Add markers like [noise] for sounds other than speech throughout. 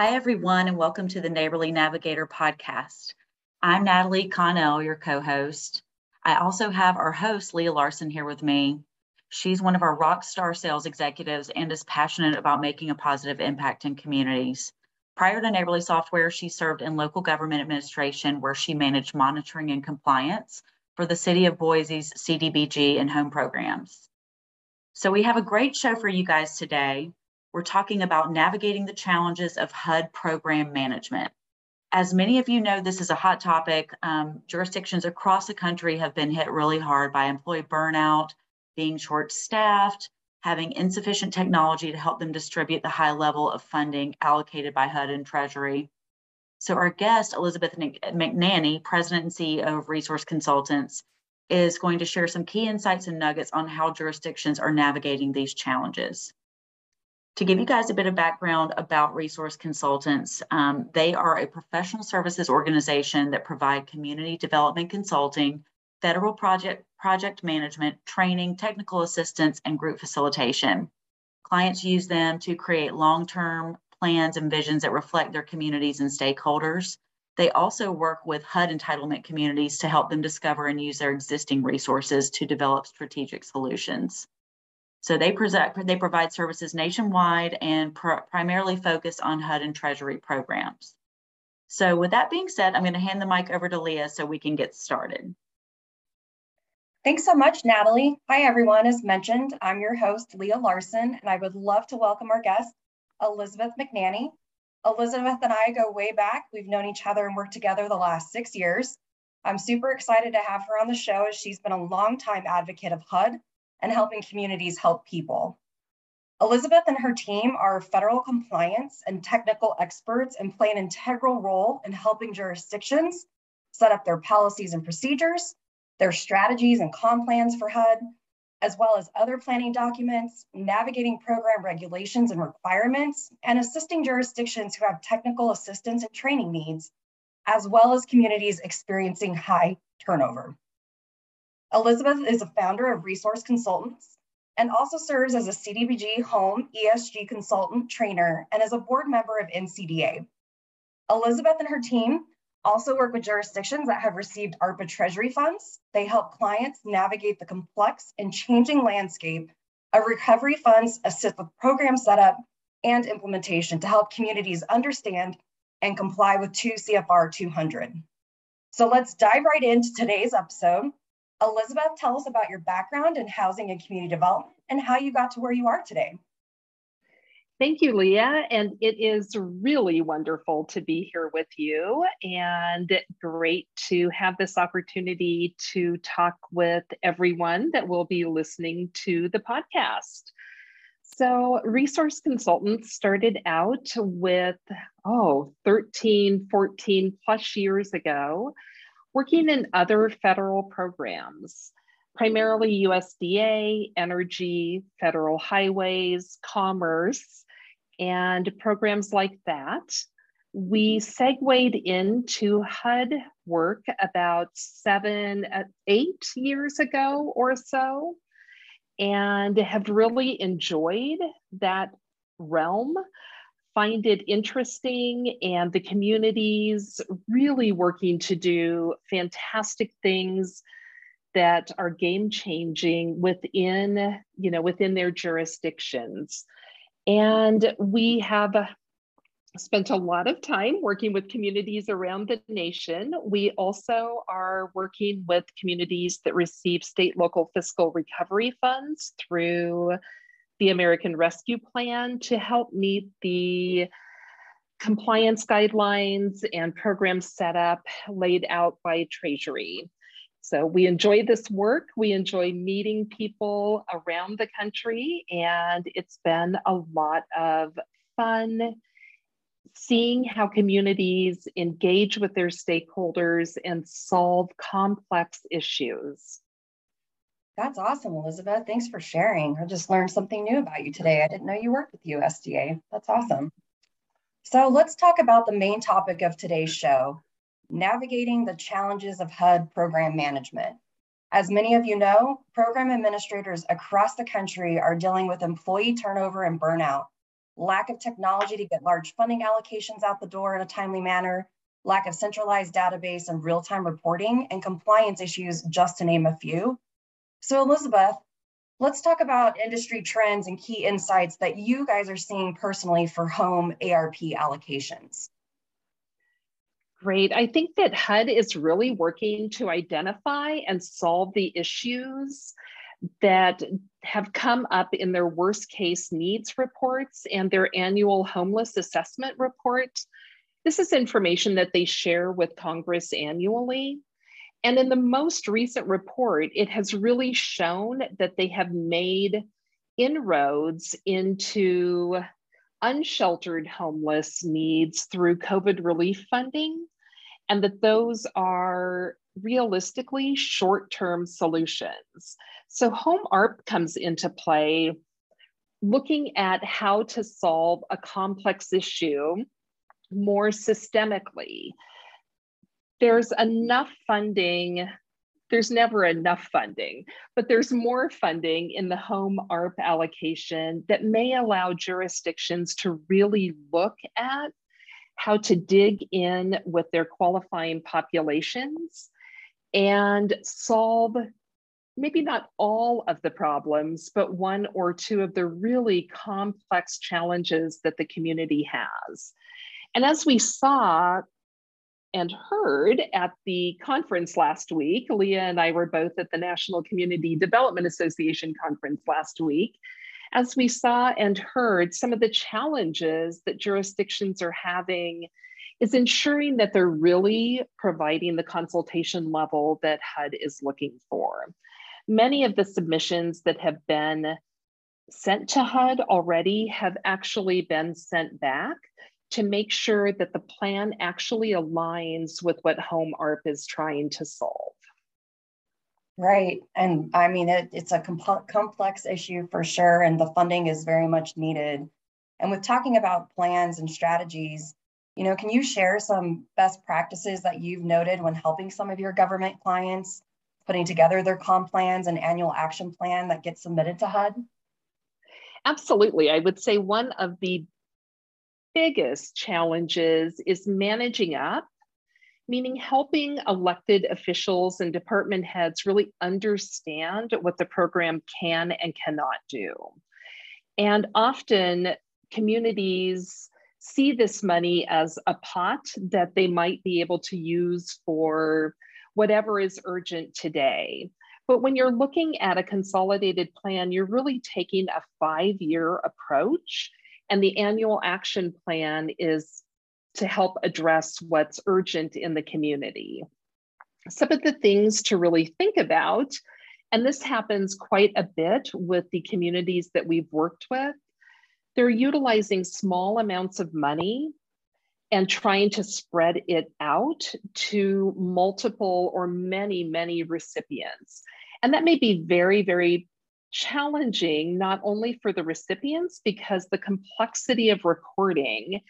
Hi, everyone, and welcome to the Neighborly Navigator podcast. I'm Natalie Connell, your co host. I also have our host, Leah Larson, here with me. She's one of our rock star sales executives and is passionate about making a positive impact in communities. Prior to Neighborly Software, she served in local government administration where she managed monitoring and compliance for the City of Boise's CDBG and home programs. So, we have a great show for you guys today. We're talking about navigating the challenges of HUD program management. As many of you know, this is a hot topic. Um, jurisdictions across the country have been hit really hard by employee burnout, being short staffed, having insufficient technology to help them distribute the high level of funding allocated by HUD and Treasury. So, our guest, Elizabeth McNannay, President and CEO of Resource Consultants, is going to share some key insights and nuggets on how jurisdictions are navigating these challenges to give you guys a bit of background about Resource Consultants, um, they are a professional services organization that provide community development consulting, federal project project management, training, technical assistance, and group facilitation. Clients use them to create long-term plans and visions that reflect their communities and stakeholders. They also work with HUD entitlement communities to help them discover and use their existing resources to develop strategic solutions. So they present, they provide services nationwide and pr- primarily focus on HUD and Treasury programs. So with that being said, I'm going to hand the mic over to Leah so we can get started. Thanks so much, Natalie. Hi, everyone. As mentioned, I'm your host, Leah Larson, and I would love to welcome our guest, Elizabeth McNannay. Elizabeth and I go way back. We've known each other and worked together the last six years. I'm super excited to have her on the show as she's been a longtime advocate of HUD and helping communities help people. Elizabeth and her team are federal compliance and technical experts and play an integral role in helping jurisdictions set up their policies and procedures, their strategies and Con Plans for HUD, as well as other planning documents, navigating program regulations and requirements, and assisting jurisdictions who have technical assistance and training needs, as well as communities experiencing high turnover. Elizabeth is a founder of Resource Consultants and also serves as a CDBG Home ESG consultant trainer and as a board member of NCDA. Elizabeth and her team also work with jurisdictions that have received ARPA Treasury funds. They help clients navigate the complex and changing landscape of recovery funds, assist with program setup and implementation to help communities understand and comply with 2 CFR 200. So let's dive right into today's episode Elizabeth, tell us about your background in housing and community development and how you got to where you are today. Thank you, Leah. And it is really wonderful to be here with you and great to have this opportunity to talk with everyone that will be listening to the podcast. So, Resource Consultants started out with, oh, 13, 14 plus years ago working in other federal programs, primarily USDA, energy, federal highways, commerce, and programs like that. We segued into HUD work about seven, uh, eight years ago or so, and have really enjoyed that realm find it interesting and the communities really working to do fantastic things that are game changing within you know within their jurisdictions. And we have spent a lot of time working with communities around the nation. We also are working with communities that receive state local fiscal recovery funds through the American Rescue Plan to help meet the compliance guidelines and program setup laid out by Treasury. So we enjoy this work. We enjoy meeting people around the country, and it's been a lot of fun seeing how communities engage with their stakeholders and solve complex issues. That's awesome, Elizabeth. Thanks for sharing. I just learned something new about you today. I didn't know you worked with USDA. That's awesome. So let's talk about the main topic of today's show, navigating the challenges of HUD program management. As many of you know, program administrators across the country are dealing with employee turnover and burnout, lack of technology to get large funding allocations out the door in a timely manner, lack of centralized database and real-time reporting, and compliance issues, just to name a few. So Elizabeth, let's talk about industry trends and key insights that you guys are seeing personally for home ARP allocations. Great. I think that HUD is really working to identify and solve the issues that have come up in their worst case needs reports and their annual homeless assessment report. This is information that they share with Congress annually. And in the most recent report, it has really shown that they have made inroads into unsheltered homeless needs through COVID relief funding, and that those are realistically short term solutions. So, Home ARP comes into play looking at how to solve a complex issue more systemically. There's enough funding there's never enough funding, but there's more funding in the home ARP allocation that may allow jurisdictions to really look at how to dig in with their qualifying populations and solve maybe not all of the problems, but one or two of the really complex challenges that the community has. And as we saw and heard at the conference last week, Leah and I were both at the National Community Development Association conference last week, as we saw and heard some of the challenges that jurisdictions are having is ensuring that they're really providing the consultation level that HUD is looking for. Many of the submissions that have been sent to HUD already have actually been sent back to make sure that the plan actually aligns with what Home ARP is trying to solve. Right. And I mean, it, it's a comp- complex issue for sure, and the funding is very much needed. And with talking about plans and strategies, you know, can you share some best practices that you've noted when helping some of your government clients putting together their Con Plans and annual action plan that gets submitted to HUD? Absolutely. I would say one of the biggest challenges is managing up, meaning helping elected officials and department heads really understand what the program can and cannot do. And often communities see this money as a pot that they might be able to use for whatever is urgent today. But when you're looking at a consolidated plan, you're really taking a five year approach and the annual action plan is to help address what's urgent in the community. Some of the things to really think about, and this happens quite a bit with the communities that we've worked with, they're utilizing small amounts of money and trying to spread it out to multiple or many, many recipients. And that may be very, very challenging not only for the recipients because the complexity of recording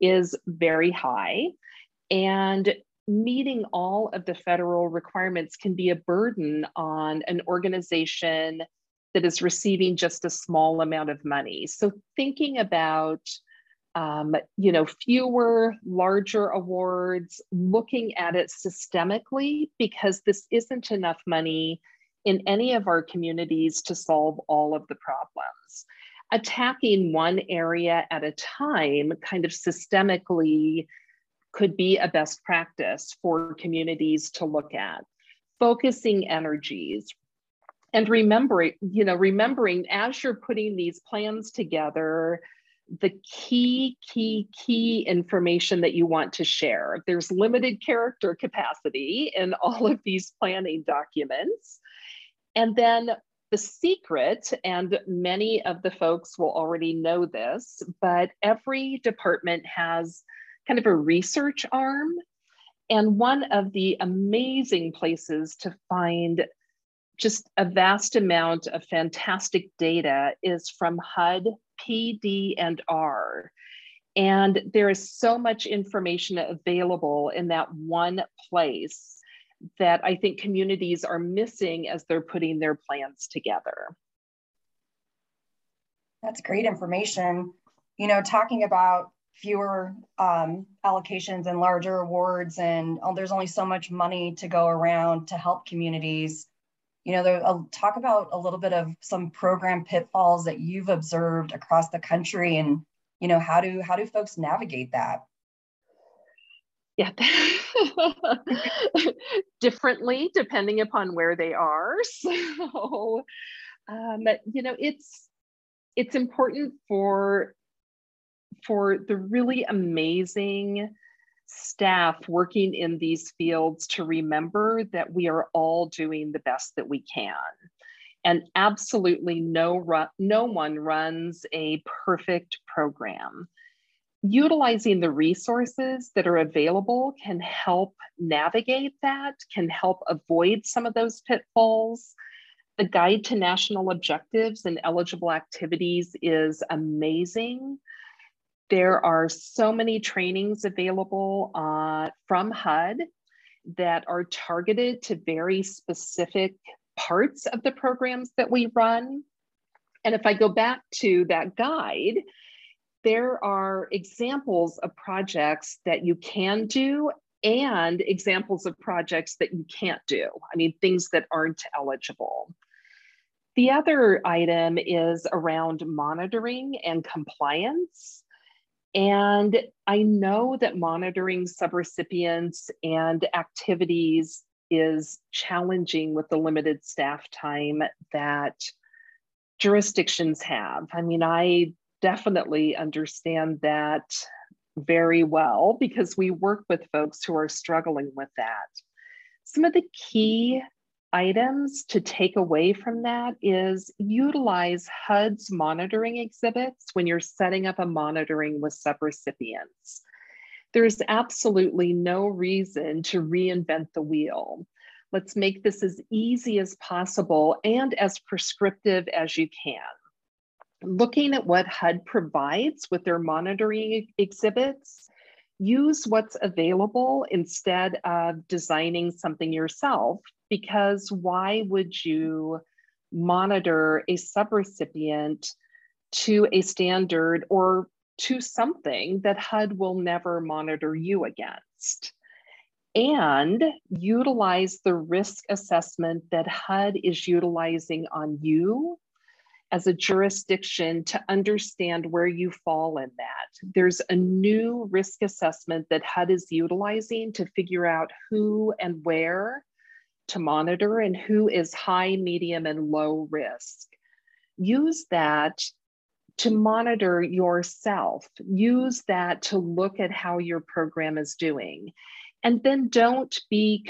is very high and meeting all of the federal requirements can be a burden on an organization that is receiving just a small amount of money. So thinking about um, you know fewer larger awards looking at it systemically because this isn't enough money in any of our communities to solve all of the problems. Attacking one area at a time, kind of systemically, could be a best practice for communities to look at. Focusing energies, and remembering, you know, remembering as you're putting these plans together, the key, key, key information that you want to share. There's limited character capacity in all of these planning documents. And then the secret, and many of the folks will already know this, but every department has kind of a research arm. And one of the amazing places to find just a vast amount of fantastic data is from HUD, PD, and R. And there is so much information available in that one place that I think communities are missing as they're putting their plans together. That's great information. you know, talking about fewer um, allocations and larger awards, and oh, there's only so much money to go around to help communities. You know, there, I'll talk about a little bit of some program pitfalls that you've observed across the country, and you know, how do how do folks navigate that? Yeah, [laughs] differently depending upon where they are. [laughs] So, um, you know, it's it's important for for the really amazing staff working in these fields to remember that we are all doing the best that we can. And absolutely no, no one runs a perfect program. Utilizing the resources that are available can help navigate that, can help avoid some of those pitfalls. The Guide to National Objectives and Eligible Activities is amazing. There are so many trainings available uh, from HUD that are targeted to very specific parts of the programs that we run. And if I go back to that guide, there are examples of projects that you can do and examples of projects that you can't do. I mean, things that aren't eligible. The other item is around monitoring and compliance. And I know that monitoring subrecipients and activities is challenging with the limited staff time that jurisdictions have. I mean, I definitely understand that very well because we work with folks who are struggling with that. Some of the key items to take away from that is utilize HUD's monitoring exhibits when you're setting up a monitoring with subrecipients. There's absolutely no reason to reinvent the wheel. Let's make this as easy as possible and as prescriptive as you can. Looking at what HUD provides with their monitoring exhibits, use what's available instead of designing something yourself because why would you monitor a subrecipient to a standard or to something that HUD will never monitor you against? And utilize the risk assessment that HUD is utilizing on you as a jurisdiction to understand where you fall in that. There's a new risk assessment that HUD is utilizing to figure out who and where to monitor and who is high, medium, and low risk. Use that to monitor yourself. Use that to look at how your program is doing. And then don't be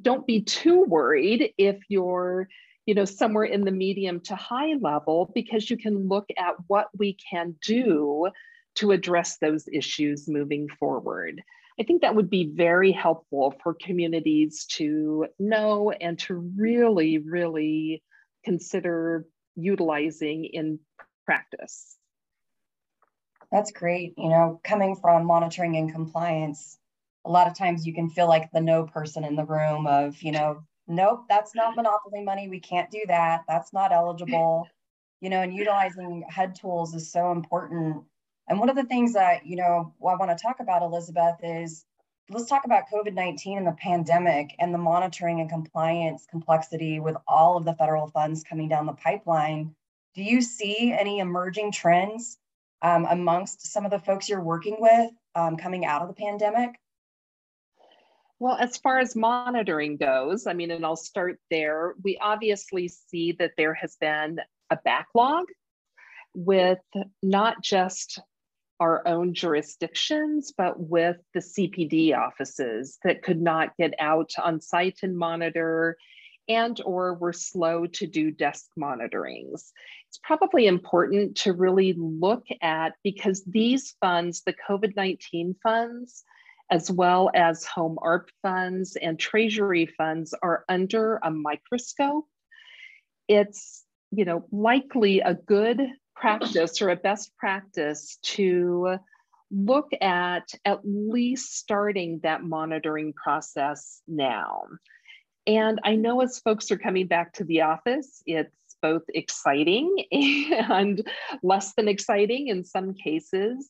don't be too worried if you're you know somewhere in the medium to high level because you can look at what we can do to address those issues moving forward. I think that would be very helpful for communities to know and to really, really consider utilizing in practice. That's great. You know, coming from monitoring and compliance, a lot of times you can feel like the no person in the room of, you know, nope, that's not monopoly money. We can't do that. That's not eligible. You know, and utilizing HUD tools is so important and one of the things that, you know, I want to talk about, Elizabeth, is let's talk about COVID 19 and the pandemic and the monitoring and compliance complexity with all of the federal funds coming down the pipeline. Do you see any emerging trends um, amongst some of the folks you're working with um, coming out of the pandemic? Well, as far as monitoring goes, I mean, and I'll start there, we obviously see that there has been a backlog with not just our own jurisdictions, but with the CPD offices that could not get out on site and monitor and or were slow to do desk monitorings. It's probably important to really look at because these funds, the COVID-19 funds, as well as home ARP funds and treasury funds are under a microscope. It's you know likely a good practice or a best practice to look at at least starting that monitoring process now. And I know as folks are coming back to the office, it's both exciting [laughs] and less than exciting in some cases.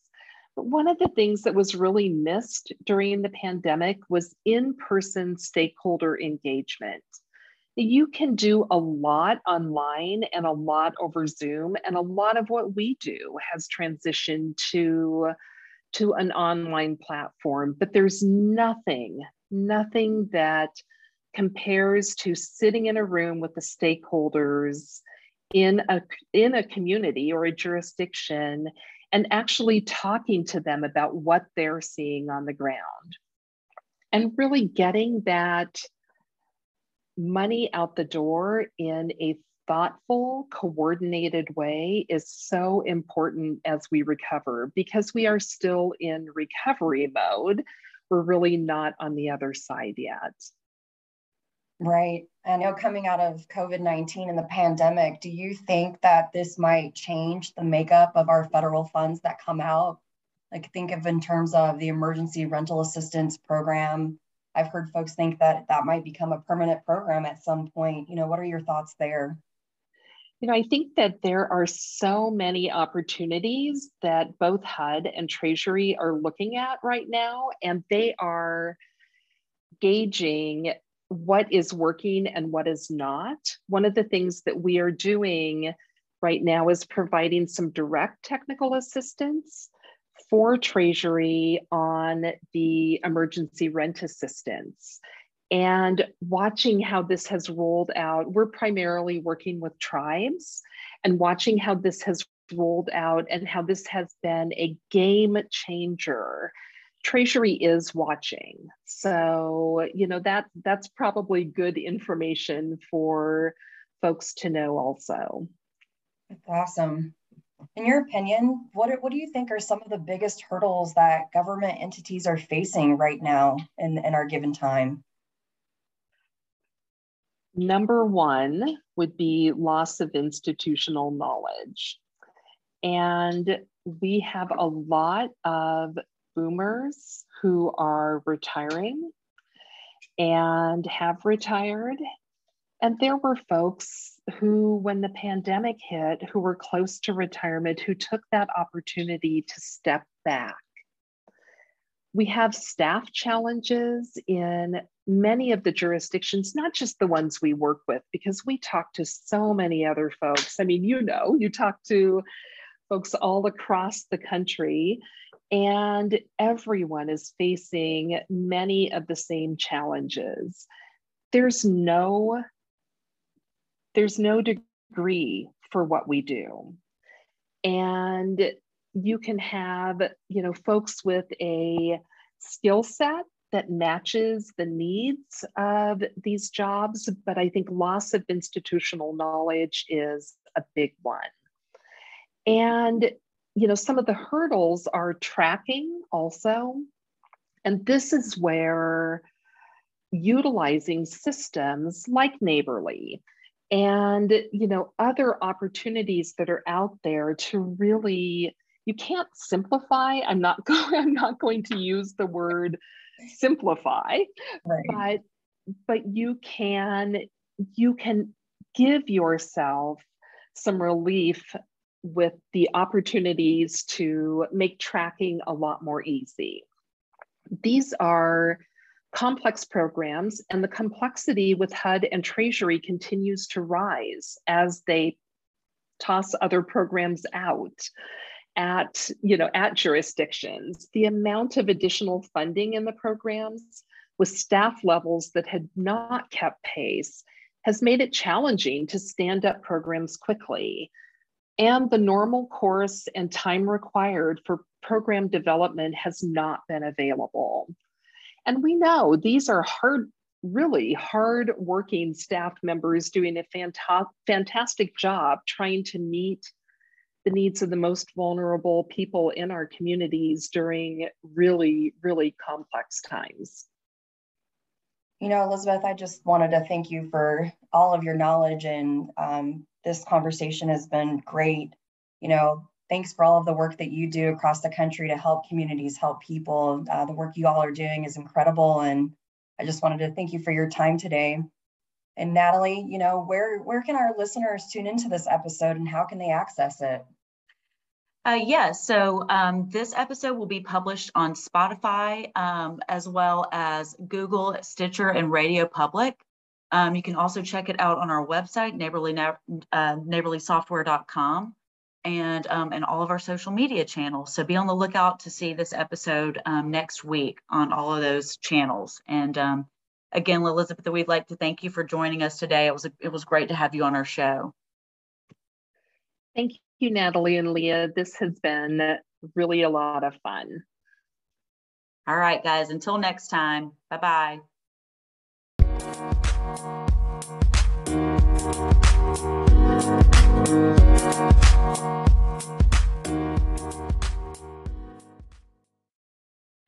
But one of the things that was really missed during the pandemic was in person stakeholder engagement. You can do a lot online and a lot over Zoom, and a lot of what we do has transitioned to, to an online platform, but there's nothing, nothing that compares to sitting in a room with the stakeholders in a in a community or a jurisdiction and actually talking to them about what they're seeing on the ground and really getting that money out the door in a thoughtful, coordinated way is so important as we recover because we are still in recovery mode. We're really not on the other side yet. Right. I know coming out of COVID 19 and the pandemic, do you think that this might change the makeup of our federal funds that come out? Like, think of in terms of the emergency rental assistance program. I've heard folks think that that might become a permanent program at some point. You know, what are your thoughts there? You know, I think that there are so many opportunities that both HUD and Treasury are looking at right now, and they are gauging what is working and what is not. One of the things that we are doing right now is providing some direct technical assistance for Treasury on the emergency rent assistance and watching how this has rolled out. We're primarily working with tribes and watching how this has rolled out and how this has been a game changer Treasury is watching. So, you know, that that's probably good information for folks to know also. That's awesome. In your opinion, what, what do you think are some of the biggest hurdles that government entities are facing right now in, in our given time? Number one would be loss of institutional knowledge. And we have a lot of boomers who are retiring and have retired. And there were folks who, when the pandemic hit, who were close to retirement, who took that opportunity to step back. We have staff challenges in many of the jurisdictions, not just the ones we work with, because we talk to so many other folks. I mean, you know, you talk to folks all across the country and everyone is facing many of the same challenges. There's no there's no degree for what we do. And you can have, you know, folks with a skill set that matches the needs of these jobs, but I think loss of institutional knowledge is a big one. And you know, some of the hurdles are tracking also. And this is where utilizing systems like Neighborly and you know other opportunities that are out there to really you can't simplify i'm not [laughs] going i'm not going to use the word simplify right. but but you can you can give yourself some relief with the opportunities to make tracking a lot more easy. These are complex programs, and the complexity with HUD and Treasury continues to rise as they toss other programs out at you know at jurisdictions the amount of additional funding in the programs with staff levels that had not kept pace has made it challenging to stand up programs quickly and the normal course and time required for program development has not been available. And we know these are hard, really hard working staff members doing a fanta- fantastic job trying to meet the needs of the most vulnerable people in our communities during really, really complex times. You know, Elizabeth, I just wanted to thank you for all of your knowledge and um, this conversation has been great. You know, thanks for all of the work that you do across the country to help communities, help people. Uh, the work you all are doing is incredible. And I just wanted to thank you for your time today. And Natalie, you know, where, where can our listeners tune into this episode and how can they access it? Uh, yes, yeah, so um, this episode will be published on Spotify um, as well as Google, Stitcher, and Radio Public. Um, you can also check it out on our website, neighborly, uh, neighborlysoftware.com, and um, and all of our social media channels. So be on the lookout to see this episode um, next week on all of those channels. And um, again, Elizabeth, we'd like to thank you for joining us today. It was a, it was great to have you on our show. Thank you, Natalie and Leah. This has been really a lot of fun. All right, guys, until next time, bye bye.